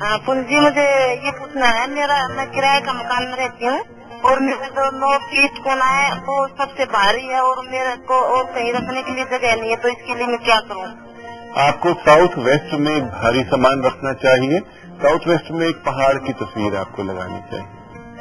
हाँ, जी मुझे ये पूछना है मेरा मैं किराए का मकान में रहती हूँ और मेरे जो नौ फीट कोना है वो सबसे भारी है और मेरे को और कहीं रखने के लिए जगह नहीं है तो इसके लिए मैं क्या करूँ? आपको साउथ वेस्ट में भारी सामान रखना चाहिए साउथ वेस्ट में एक पहाड़ की तस्वीर आपको लगानी चाहिए।